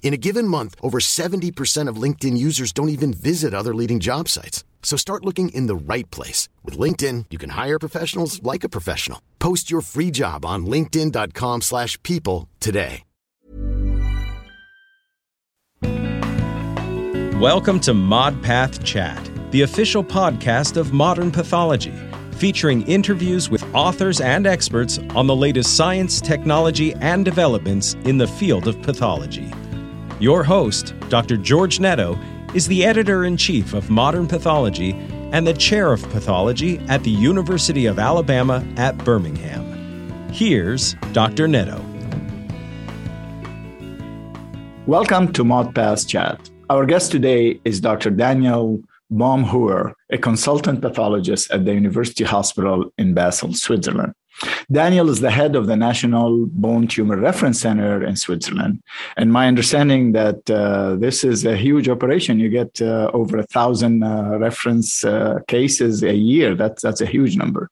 In a given month, over 70% of LinkedIn users don't even visit other leading job sites. So start looking in the right place. With LinkedIn, you can hire professionals like a professional. Post your free job on linkedin.com slash people today. Welcome to ModPath Chat, the official podcast of modern pathology, featuring interviews with authors and experts on the latest science, technology, and developments in the field of pathology. Your host, Dr. George Netto, is the editor in chief of Modern Pathology and the chair of pathology at the University of Alabama at Birmingham. Here's Dr. Netto. Welcome to ModPath Chat. Our guest today is Dr. Daniel Baumhoer, a consultant pathologist at the University Hospital in Basel, Switzerland. Daniel is the head of the National Bone Tumor Reference Center in Switzerland. And my understanding that uh, this is a huge operation. You get uh, over a thousand uh, reference uh, cases a year. That's, that's a huge number.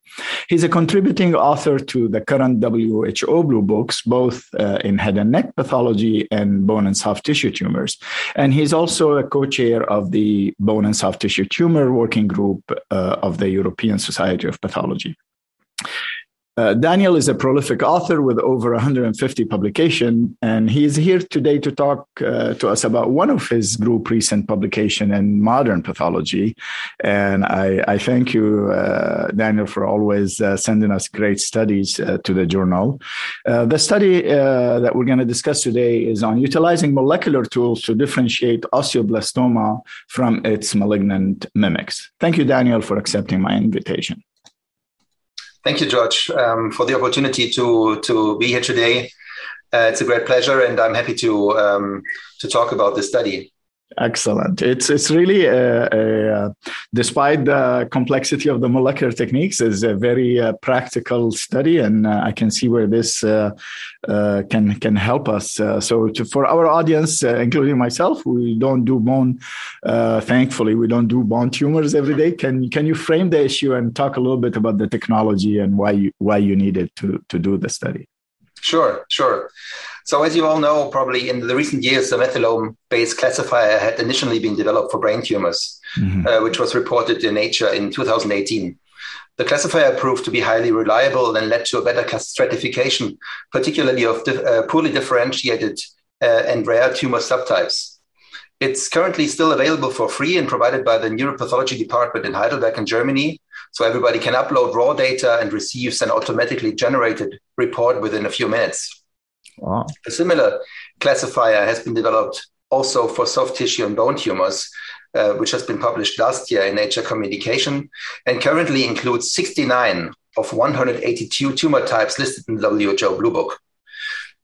He's a contributing author to the current WHO Blue Books, both uh, in head and neck pathology and bone and soft tissue tumors. And he's also a co-chair of the Bone and Soft Tissue Tumor Working Group uh, of the European Society of Pathology. Uh, Daniel is a prolific author with over 150 publications, and he is here today to talk uh, to us about one of his group recent publication in modern pathology. And I, I thank you, uh, Daniel, for always uh, sending us great studies uh, to the journal. Uh, the study that we're going to discuss today is on utilizing molecular tools to differentiate osteoblastoma from its malignant mimics. Thank you, Daniel, for accepting my invitation. Thank you, George, um, for the opportunity to to be here today. Uh, it's a great pleasure, and I'm happy to um, to talk about this study. Excellent. It's it's really a, a, despite the complexity of the molecular techniques, is a very uh, practical study, and uh, I can see where this uh, uh can can help us. Uh, so to, for our audience, uh, including myself, we don't do bone. thankfully, we don't do bone tumors every day. Can can you frame the issue and talk a little bit about the technology and why you why you needed to to do the study? Sure, sure. So, as you all know, probably in the recent years, the methylome based classifier had initially been developed for brain tumors, mm-hmm. uh, which was reported in Nature in 2018. The classifier proved to be highly reliable and led to a better stratification, particularly of di- uh, poorly differentiated uh, and rare tumor subtypes. It's currently still available for free and provided by the neuropathology department in Heidelberg in Germany. So everybody can upload raw data and receives an automatically generated report within a few minutes. Wow. A similar classifier has been developed also for soft tissue and bone tumors, uh, which has been published last year in Nature Communication and currently includes 69 of 182 tumor types listed in the WHO Blue Book.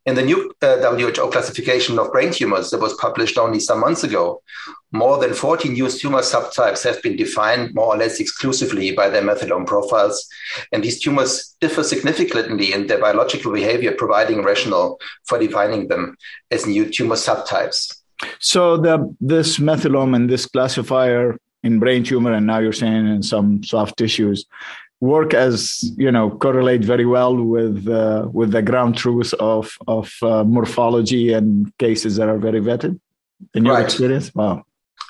In the new uh, WHO classification of brain tumors that was published only some months ago, more than 40 new tumor subtypes have been defined more or less exclusively by their methylome profiles. And these tumors differ significantly in their biological behavior, providing rationale for defining them as new tumor subtypes. So the, this methylome and this classifier in brain tumor, and now you're saying in some soft tissues, work as you know correlate very well with uh, with the ground truth of of uh, morphology and cases that are very vetted in your right. experience wow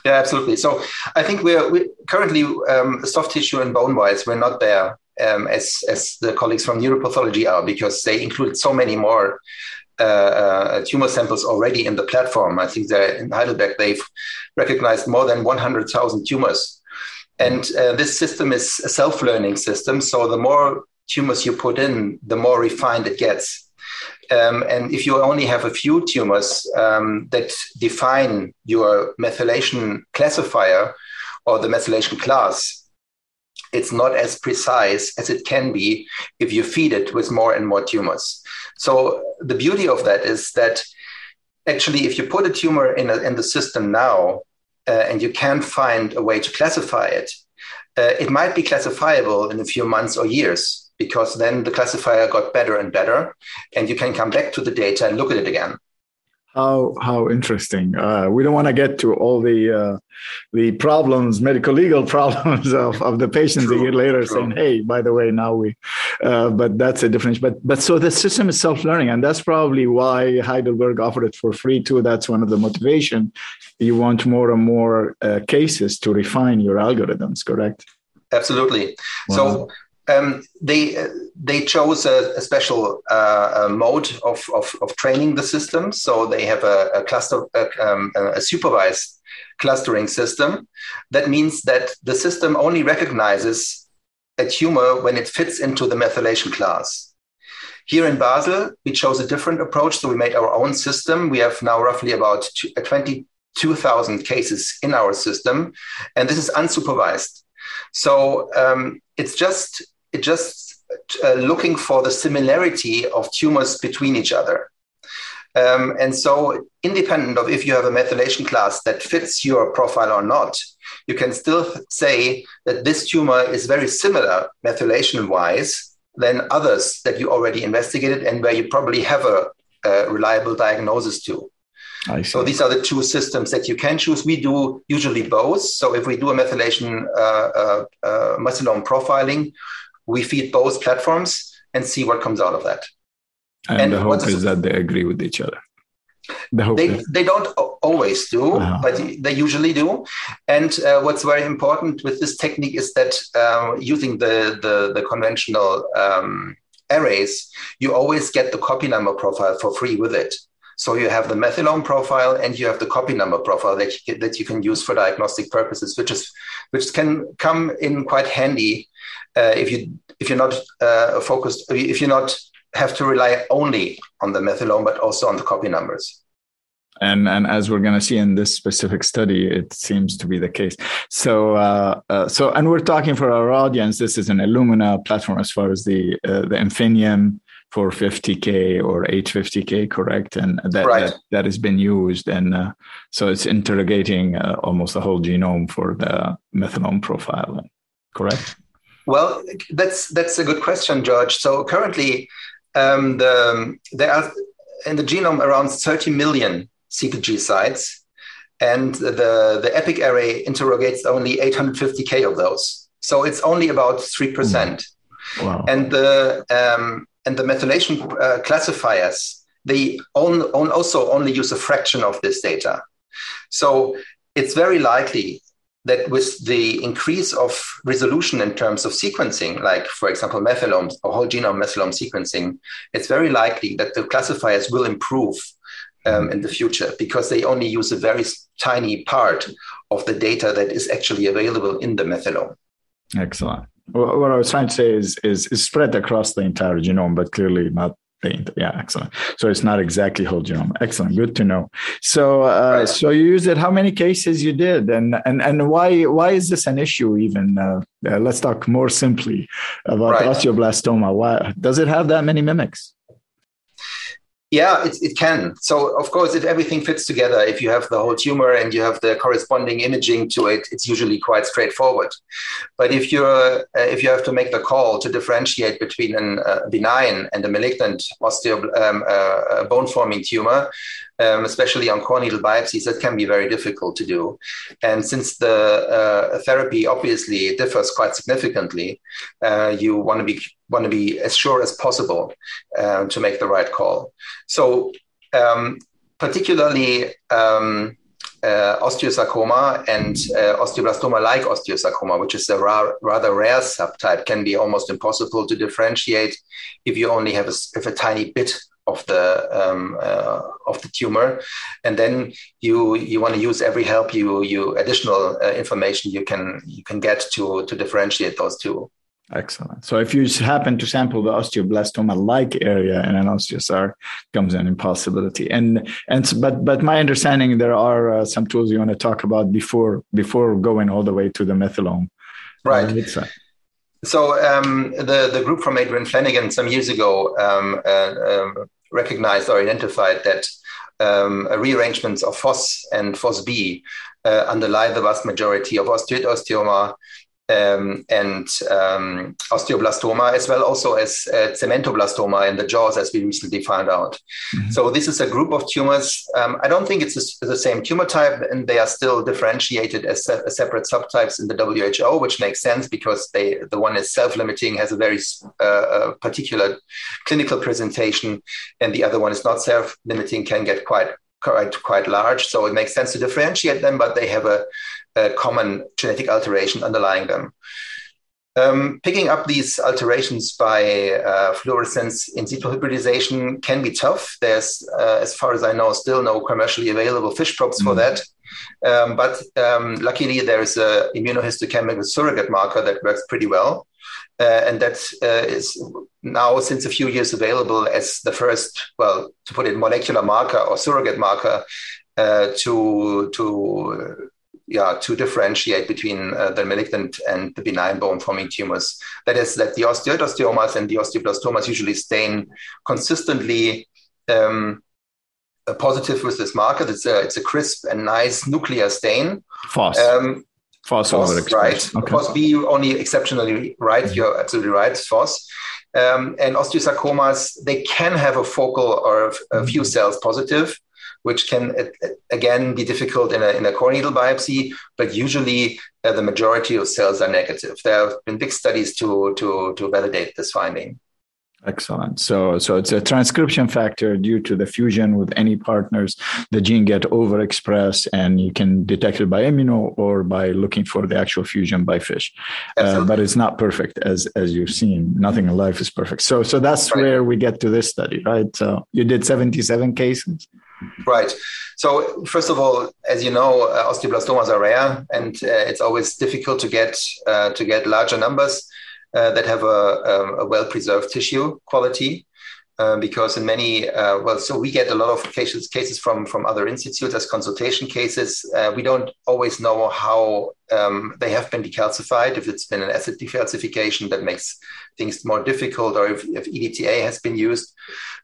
yeah absolutely so i think we're we currently um, soft tissue and bone wise we're not there um, as as the colleagues from neuropathology are because they include so many more uh, uh, tumor samples already in the platform. I think that in Heidelberg they've recognized more than 100,000 tumors And uh, this system is a self learning system. So the more tumors you put in, the more refined it gets. Um, and if you only have a few tumors um, that define your methylation classifier or the methylation class, it's not as precise as it can be if you feed it with more and more tumors. So the beauty of that is that actually, if you put a tumor in, a, in the system now uh, and you can't find a way to classify it, uh, it might be classifiable in a few months or years because then the classifier got better and better, and you can come back to the data and look at it again. How how interesting. Uh, we don't want to get to all the uh, the problems, medical legal problems of, of the patients true, a year later true. saying, "Hey, by the way, now we." Uh, but that's a difference. But but so the system is self learning, and that's probably why Heidelberg offered it for free too. That's one of the motivation. You want more and more uh, cases to refine your algorithms, correct? Absolutely. Wow. So um, they they chose a, a special uh, a mode of, of, of, training the system. So they have a, a cluster, um, a, supervised clustering system. That means that the system only recognizes a tumor when it fits into the methylation class. Here in Basel, we chose a different approach. So we made our own system. We have now roughly about 22,000 cases in our system, and this is unsupervised. So um, it's just just uh, looking for the similarity of tumors between each other. Um, and so, independent of if you have a methylation class that fits your profile or not, you can still say that this tumor is very similar methylation wise than others that you already investigated and where you probably have a, a reliable diagnosis to. So these are the two systems that you can choose. We do usually both. So if we do a methylation uh, uh, uh, methylome profiling, we feed both platforms and see what comes out of that. And, and the hope is that they agree with each other. The they, is- they don't always do, uh-huh. but they usually do. And uh, what's very important with this technique is that uh, using the, the, the conventional um, arrays, you always get the copy number profile for free with it. So you have the methylome profile and you have the copy number profile that you, that you can use for diagnostic purposes, which is which can come in quite handy uh, if you if you're not uh, focused if you're not have to rely only on the methylome but also on the copy numbers. And and as we're going to see in this specific study it seems to be the case. So uh, uh, so and we're talking for our audience this is an illumina platform as far as the uh, the infinium 450k or 850k correct and that right. that, that, has been used and uh, so it's interrogating uh, almost the whole genome for the methylome profile correct well, that's that's a good question, George. So currently, um, the, there are in the genome around 30 million CpG sites, and the the EPIC array interrogates only 850k of those. So it's only about three percent. Wow. And the um, and the methylation uh, classifiers they own, own also only use a fraction of this data. So it's very likely that with the increase of resolution in terms of sequencing, like for example, methylomes or whole genome methylome sequencing, it's very likely that the classifiers will improve um, in the future because they only use a very tiny part of the data that is actually available in the methylome. Excellent. What I was trying to say is, is, is spread across the entire genome, but clearly not the yeah, excellent. So it's not exactly whole genome. Excellent, good to know. So, uh, right. so you used it. How many cases you did, and and and why why is this an issue? Even uh, uh, let's talk more simply about right. osteoblastoma. Why does it have that many mimics? Yeah, it, it can. So, of course, if everything fits together, if you have the whole tumor and you have the corresponding imaging to it, it's usually quite straightforward. But if you're uh, if you have to make the call to differentiate between a uh, benign and a malignant osteo um, uh, bone forming tumor, um, especially on core needle biopsies, that can be very difficult to do. And since the uh, therapy obviously differs quite significantly, uh, you want to be want to be as sure as possible uh, to make the right call. So, um, particularly. Um, uh, osteosarcoma and uh, osteoblastoma like osteosarcoma, which is a ra- rather rare subtype, can be almost impossible to differentiate if you only have a, if a tiny bit of the um, uh, of the tumor, and then you you want to use every help you you additional uh, information you can you can get to to differentiate those two. Excellent. So if you happen to sample the osteoblastoma-like area in an osteosarc, comes an impossibility. And and but but my understanding there are uh, some tools you want to talk about before before going all the way to the methylome. Right. So um, the the group from Adrienne Flanagan some years ago um, uh, um, recognized or identified that um, rearrangements of FOS and FOSB uh, underlie the vast majority of osteoid osteoma um, and um, osteoblastoma, as well also as uh, cementoblastoma in the jaws, as we recently found out. Mm-hmm. So this is a group of tumors. Um, I don't think it's the same tumor type, and they are still differentiated as, se- as, separate subtypes in the WHO, which makes sense because they the one is self-limiting, has a very uh, particular clinical presentation, and the other one is not self-limiting, can get quite quite quite large. So it makes sense to differentiate them, but they have a a common genetic alteration underlying them. Um, picking up these alterations by uh, fluorescence in situ hybridization can be tough. There's, uh, as far as I know, still no commercially available FISH probes mm. for that. Um, but um, luckily, there's a immunohistochemical surrogate marker that works pretty well. Uh, and that uh, is now, since a few years, available as the first, well, to put it, molecular marker or surrogate marker uh, to to yeah, to differentiate between uh, the malignant and the benign bone forming tumors. That is, that the osteoidosteomas and the osteoblastomas usually stain consistently um, positive with this marker. It's a, it's a crisp and nice nuclear stain. FOS. Um, FOS, FOS right. Okay. FOS B only exceptionally right. Mm-hmm. You're absolutely right. FOS. Um, and osteosarcomas, they can have a focal or a, a few mm-hmm. cells positive which can again be difficult in a, in a core needle biopsy, but usually uh, the majority of cells are negative. There have been big studies to, to, to validate this finding. Excellent. So, so it's a transcription factor due to the fusion with any partners. The gene get overexpressed, and you can detect it by immuno or by looking for the actual fusion by FISH. Uh, but it's not perfect, as as you've seen. Nothing in life is perfect. So, so that's right. where we get to this study, right? So, you did seventy seven cases. Right. So first of all, as you know, uh, osteoblastomas are rare, and uh, it's always difficult to get uh, to get larger numbers uh, that have a, a, a well-preserved tissue quality. Uh, because in many, uh, well, so we get a lot of cases cases from from other institutes as consultation cases. we don't always know how um, they have been decalcified. If it's been an acid decalcification, that makes things more difficult, or if, if EDTA has been used.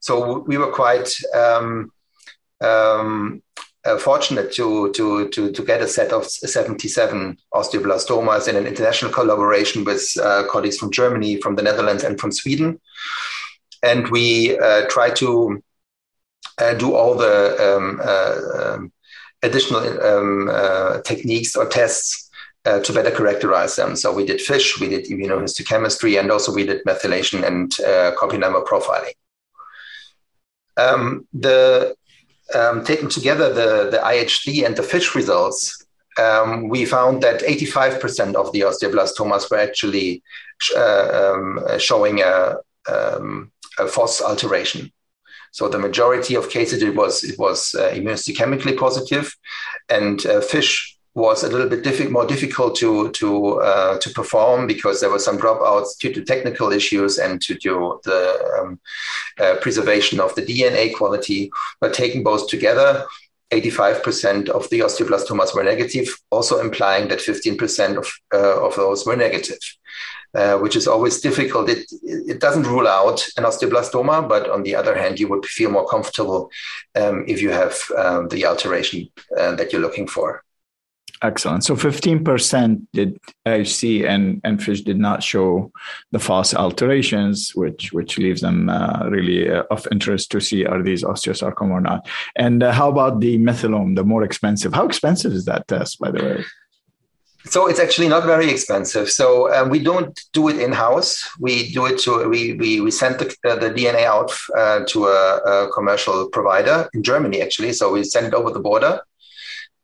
So we were quite. Um, um, uh, fortunate to, to, to, to get a set of 77 osteoblastomas in an international collaboration with uh, colleagues from Germany, from the Netherlands, and from Sweden. And we uh, try to uh, do all the um, uh, um, additional um, uh, techniques or tests to better characterize them. So we did FISH, we did immunohistochemistry, and also we did methylation and copy number profiling. Um, the um, taken together the, the IHC and the FISH results, um, we found that 85% of the osteoblastomas were actually uh, um, showing a, um, a FOS alteration. So the majority of cases it was it was uh, immunohistochemically positive, and uh, FISH was a little bit diffi- more difficult to to uh, to perform because there were some dropouts due to technical issues and to do the um, uh, preservation of the DNA quality. But taking both together, 85% of the osteoblastomas were negative, also implying that 15% of uh, of those were negative. Uh, which is always difficult. It, it doesn't rule out an osteoblastoma, but on the other hand, you would feel more comfortable um, if you have um, the alteration uh, that you're looking for. Excellent. So 15% did IHC and, and fish did not show the FOS alterations, which which leaves them uh, really uh, of interest to see are these osteosarcoma or not. And uh, how about the methylome, the more expensive? How expensive is that test, by the way? So it's actually not very expensive. So um, we don't do it in house. We do it to we we, we send the, uh, the DNA out uh, to a, a commercial provider in Germany actually. So we send it over the border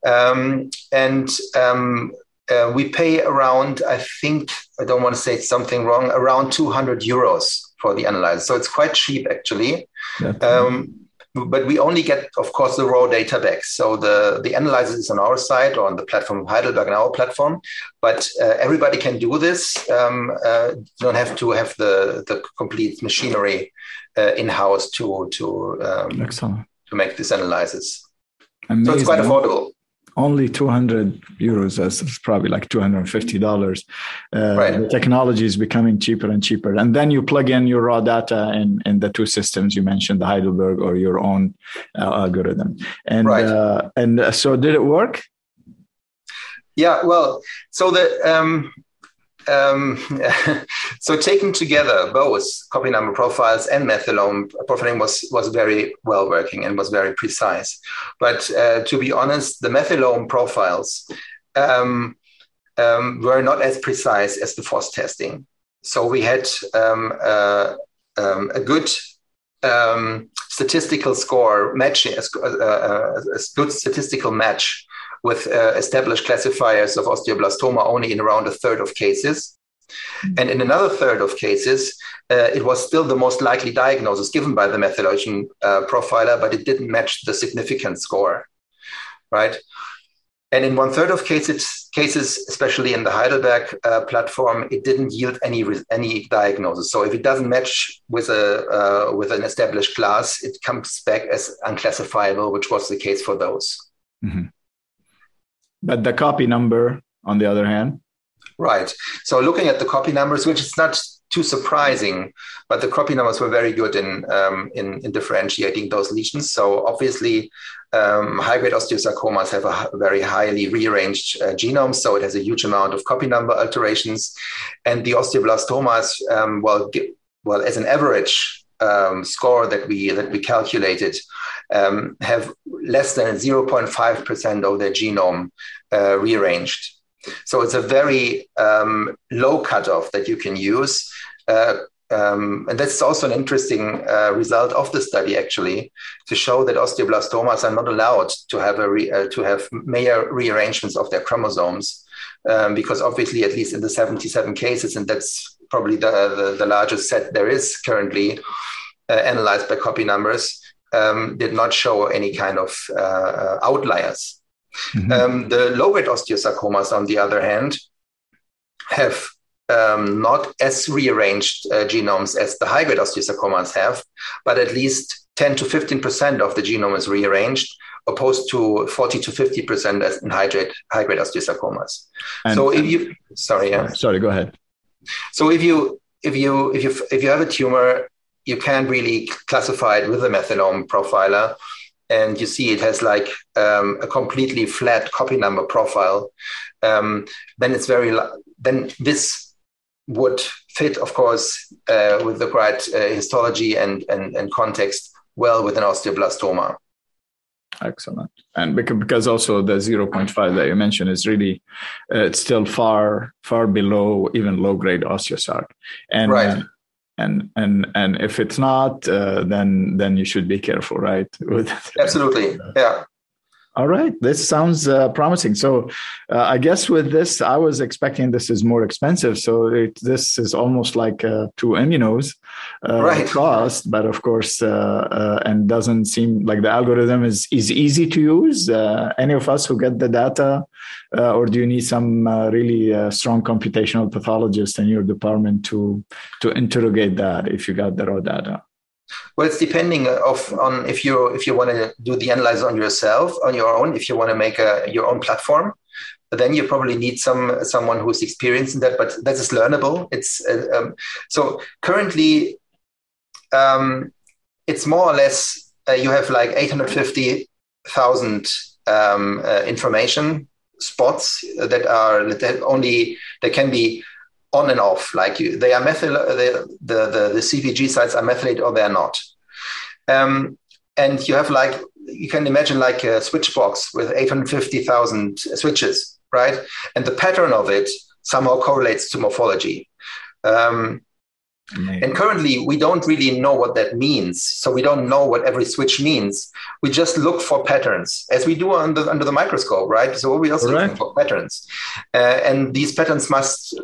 um, and um, uh, we pay around, I think, I don't want to say something wrong, around 200 euros for the analyzer. So it's quite cheap actually. Um, but we only get, of course, the raw data back. So the, the analyzer is on our side or on the platform of Heidelberg and our platform, but uh, everybody can do this. Um, uh, you don't have to have the, the complete machinery uh, in-house to, to, um, to make this analysis. Amazing. So it's quite affordable only 200 euros that's probably like 250 dollars uh, right. the technology is becoming cheaper and cheaper and then you plug in your raw data in, in the two systems you mentioned the heidelberg or your own uh, algorithm and right. uh, and uh, so did it work yeah well so the um, um, so taken together, both copy number profiles and methylome profiling was, was very well working and was very precise. But uh, to be honest, the methylome profiles um, um, were not as precise as the FOS testing. So we had uh, a good um, statistical score matching, a, a, a good statistical match with uh, established classifiers of osteoblastoma only in around a third of cases. Mm-hmm. And in another third of cases, uh, it was still the most likely diagnosis given by the methylation uh, profiler, but it didn't match the significance score, right? And in one third of cases, cases, especially in the Heidelberg uh, platform, it didn't yield any any diagnosis. So if it doesn't match with a uh, with an established class, it comes back as unclassifiable, which was the case for those. Mm-hmm. But the copy number, on the other hand, right. So looking at the copy numbers, which is not too surprising, but the copy numbers were very good in um, in, in, differentiating those lesions. So obviously, um, high-grade osteosarcomas have a very highly rearranged uh, genome, so it has a huge amount of copy number alterations, and the osteoblastomas, um, well, well, as an average um, score that we that we calculated um, have less than 0.5% of their genome uh, rearranged. So it's a very um, low cutoff that you can use. Uh, um, and that's also an interesting uh, result of the study, actually, to show that osteoblastomas are not allowed to have a re- uh, to have major rearrangements of their chromosomes, um, because obviously, at least in the 77 cases, and that's probably the, the, the largest set there is currently uh, analyzed by copy numbers, um, did not show any kind of uh, outliers. Mm-hmm. Um, the low-grade osteosarcomas, on the other hand, have um, not as rearranged uh, genomes as the high-grade osteosarcomas have, but at least 10 to 15% of the genome is rearranged, opposed to 40 to 50% as in high-grade, high-grade osteosarcomas. And, so if you, sorry, yeah. Sorry, go ahead. So if you if you if you if you have a tumor you can't really classify it with a methylome profiler. And you see it has like um, a completely flat copy number profile. Um, then it's very, then this would fit, of course, uh, with the right uh, histology and, and, and context well with an osteoblastoma. Excellent. And because also the 0.5 that you mentioned is really, uh, it's still far, far below even low grade osteosarc. And, right. And and and if it's not uh, then then you should be careful right? Absolutely. Yeah all right, this sounds uh, promising. So, uh, I guess with this, I was expecting this is more expensive. So it, this is almost like uh, two immunos uh, right. cost, but of course, uh, uh, and doesn't seem like the algorithm is is easy to use. any of us who get the data, or do you need some really strong computational pathologist in your department to to interrogate that if you got the raw data? Well, it's depending of on if you if you want to do the analyzer on yourself on your own. If you want to make a your own platform, then you probably need some someone who's experienced in that. But that is learnable. It's uh, um, so currently, um, it's more or less uh, you have like eight hundred fifty thousand um, uh, information spots that are that only that can be on and off. Like you, they are methyl, the, the, the, the CpG sites are methylated or they're not. Um, and you have like, you can imagine like a switch box with 850,000 switches, right? And the pattern of it somehow correlates to morphology. Um, and currently, we don't really know what that means. So we don't know what every switch means. We just look for patterns, as we do under, under the microscope, right? So we also right. look for patterns, uh, and these patterns must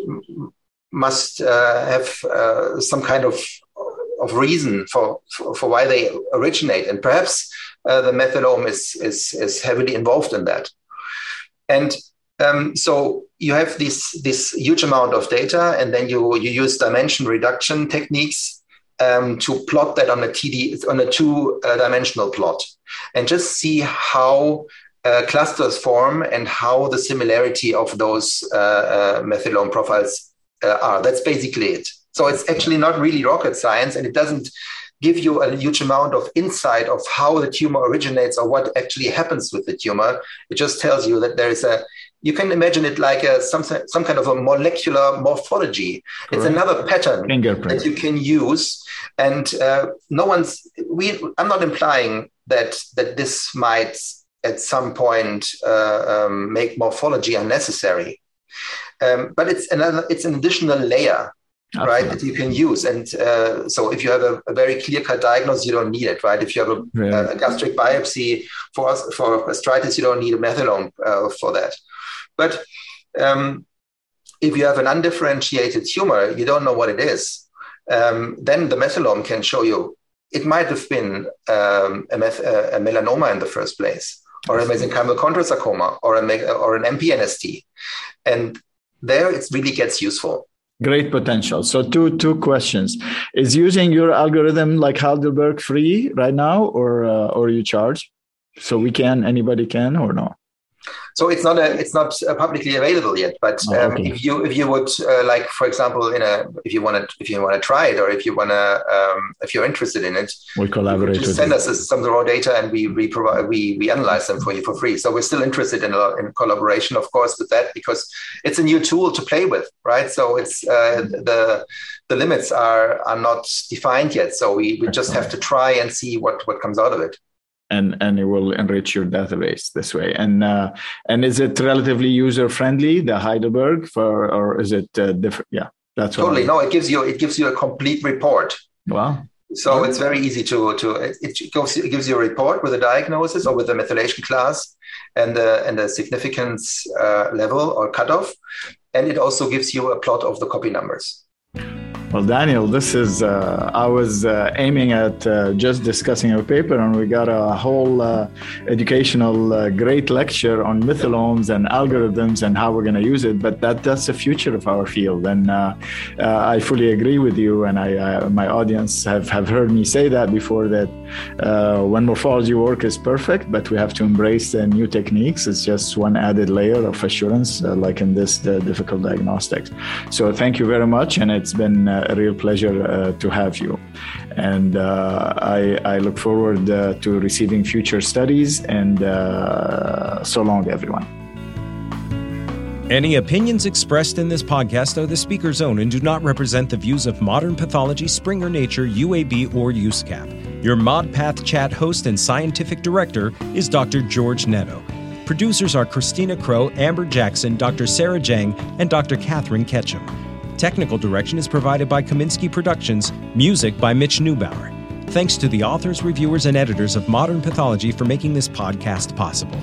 must uh, have uh, some kind of of reason for, for, for why they originate, and perhaps uh, the methylome is, is is heavily involved in that. And um, so you have this this huge amount of data, and then you you use dimension reduction techniques um, to plot that on a TD on a two uh, dimensional plot, and just see how uh, clusters form and how the similarity of those uh, uh, methylome profiles uh, are. That's basically it. So it's actually not really rocket science, and it doesn't give you a huge amount of insight of how the tumor originates or what actually happens with the tumor. It just tells you that there is a you can imagine it like a, some, some kind of a molecular morphology. Correct. It's another pattern that you can use. And uh, no one's, we, I'm not implying that, that this might at some point uh, um, make morphology unnecessary. Um, but it's another, it's an additional layer Absolutely. right that you can use. And uh, so if you have a, a, very clear cut diagnosis you don't need it right? If you have a, a gastric biopsy for for gastritis you don't need a methylome uh, for that. But um, if you have an undifferentiated tumor you don't know what it is um, then the methylome can show you. It might have been um, a, meth- a, melanoma in the first place or a mesenchymal chondrosarcoma or, a, or an MPNST and there it really gets useful Great potential. So two two questions: Is using your algorithm like Heidelberg free right now, or uh, or you charge? So we can anybody can or no? So it's not a, it's not uh, publicly available yet. But oh, um, okay. if you if you would uh, like, for example, in a if you want to if you want to try it or if you want to um, if you're interested in it, we collaborate. Just send you. us some raw data and we we provide we we analyze them for you for free. So we're still interested in a, in collaboration, of course, with that because it's a new tool to play with, right? So it's uh, the the limits are are not defined yet. So we we just have to try and see what what comes out of it and and it will enrich your database this way. And uh, and is it relatively user friendly, the Heidelberg, for or is it uh, different? Yeah, that's totally. No, it gives you it gives you a complete report. Wow. So it's very easy to to it, goes, it gives you a report with a diagnosis or with a methylation class and the and the significance uh, level or cutoff, and it also gives you a plot of the copy numbers. Well, Daniel, this is, uh, I was uh, aiming at uh, just discussing a paper, and we got a whole uh, educational uh, great lecture on methylomes and algorithms and how we're going to use it. But that that's the future of our field. And uh, I fully agree with you. And I, my audience have, have heard me say that before that when morphology work is perfect, but we have to embrace the new techniques. It's just one added layer of assurance, like in this difficult diagnostics. So thank you very much. And it's been a real pleasure uh, to have you. And uh, I, I, look forward uh, to receiving future studies. And so long, everyone. Any opinions expressed in this podcast are the speaker's own and do not represent the views of Modern Pathology, Springer Nature, UAB, or USCAP. Your ModPath Chat host and scientific director is Dr. George Netto. Producers are Christina Crow, Amber Jackson, Dr. Sarah Jang, and Dr. Catherine Ketchum. Technical direction is provided by Kaminsky Productions, music by Mitch Neubauer. Thanks to the authors, reviewers, and editors of Modern Pathology for making this podcast possible.